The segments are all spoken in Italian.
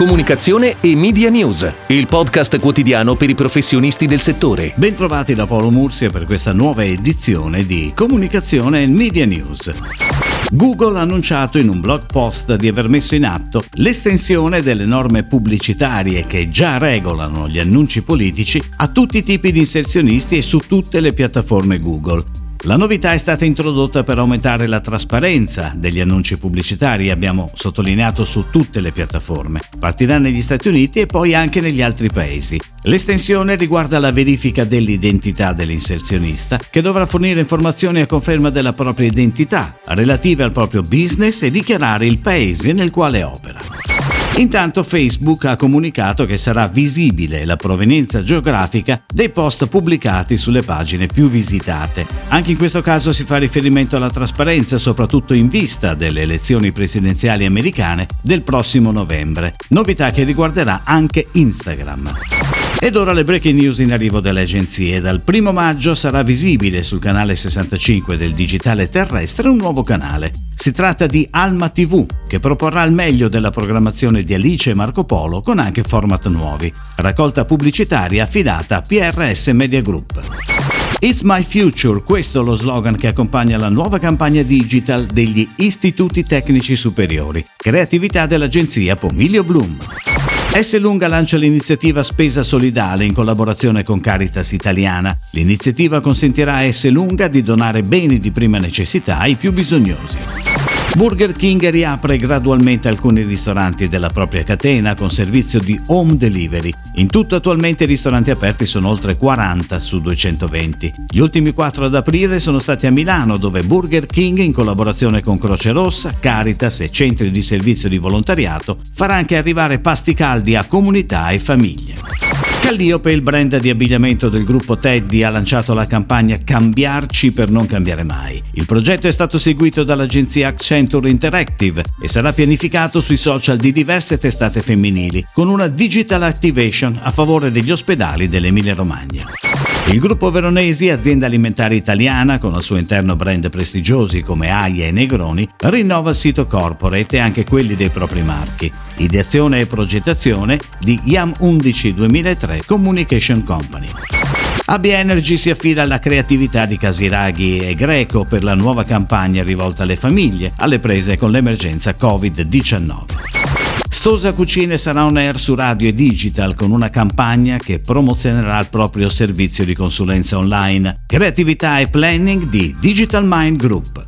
Comunicazione e Media News, il podcast quotidiano per i professionisti del settore. Bentrovati da Paolo Mursia per questa nuova edizione di Comunicazione e Media News. Google ha annunciato in un blog post di aver messo in atto l'estensione delle norme pubblicitarie che già regolano gli annunci politici a tutti i tipi di inserzionisti e su tutte le piattaforme Google. La novità è stata introdotta per aumentare la trasparenza degli annunci pubblicitari, abbiamo sottolineato su tutte le piattaforme. Partirà negli Stati Uniti e poi anche negli altri paesi. L'estensione riguarda la verifica dell'identità dell'inserzionista, che dovrà fornire informazioni a conferma della propria identità, relative al proprio business e dichiarare il paese nel quale opera. Intanto Facebook ha comunicato che sarà visibile la provenienza geografica dei post pubblicati sulle pagine più visitate. Anche in questo caso si fa riferimento alla trasparenza, soprattutto in vista delle elezioni presidenziali americane del prossimo novembre, novità che riguarderà anche Instagram. Ed ora le breaking news in arrivo dalle agenzie. Dal primo maggio sarà visibile sul canale 65 del digitale terrestre un nuovo canale. Si tratta di Alma TV, che proporrà il meglio della programmazione di Alice e Marco Polo con anche format nuovi. Raccolta pubblicitaria affidata a PRS Media Group. It's My Future, questo è lo slogan che accompagna la nuova campagna digital degli istituti tecnici superiori, creatività dell'agenzia Pomiglio Bloom. S. Lunga lancia l'iniziativa Spesa Solidale in collaborazione con Caritas Italiana. L'iniziativa consentirà a S. Lunga di donare beni di prima necessità ai più bisognosi. Burger King riapre gradualmente alcuni ristoranti della propria catena con servizio di home delivery. In tutto attualmente i ristoranti aperti sono oltre 40 su 220. Gli ultimi 4 ad aprire sono stati a Milano dove Burger King in collaborazione con Croce Rossa, Caritas e centri di servizio di volontariato farà anche arrivare pasti caldi a comunità e famiglie. Calliope, il brand di abbigliamento del gruppo Teddy, ha lanciato la campagna Cambiarci per non cambiare mai. Il progetto è stato seguito dall'agenzia Accenture Interactive e sarà pianificato sui social di diverse testate femminili, con una digital activation a favore degli ospedali dell'Emilia Romagna. Il gruppo Veronesi, azienda alimentare italiana con al suo interno brand prestigiosi come Aia e Negroni, rinnova il sito corporate e anche quelli dei propri marchi. Ideazione e progettazione di IAM 11 2003 Communication Company. AB Energy si affida alla creatività di Casiraghi e Greco per la nuova campagna rivolta alle famiglie alle prese con l'emergenza Covid-19. Stosa Cucine sarà on air su radio e digital con una campagna che promozionerà il proprio servizio di consulenza online, creatività e planning di Digital Mind Group.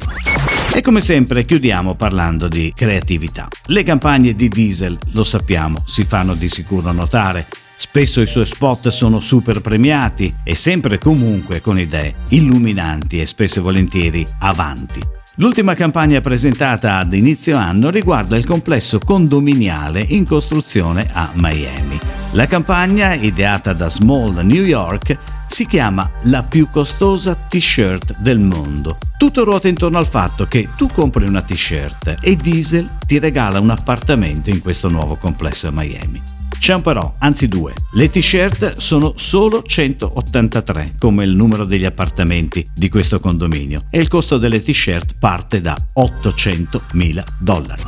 E come sempre chiudiamo parlando di creatività. Le campagne di diesel, lo sappiamo, si fanno di sicuro notare. Spesso i suoi spot sono super premiati e sempre comunque con idee illuminanti e spesso e volentieri avanti. L'ultima campagna presentata ad inizio anno riguarda il complesso condominiale in costruzione a Miami. La campagna, ideata da Small New York, si chiama La più costosa t-shirt del mondo. Tutto ruota intorno al fatto che tu compri una t-shirt e Diesel ti regala un appartamento in questo nuovo complesso a Miami. C'è un però, anzi due. Le t-shirt sono solo 183, come il numero degli appartamenti di questo condominio, e il costo delle t-shirt parte da 800.000 dollari.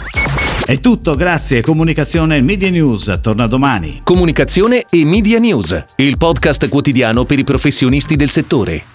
È tutto, grazie. Comunicazione e Media News torna domani. Comunicazione e Media News, il podcast quotidiano per i professionisti del settore.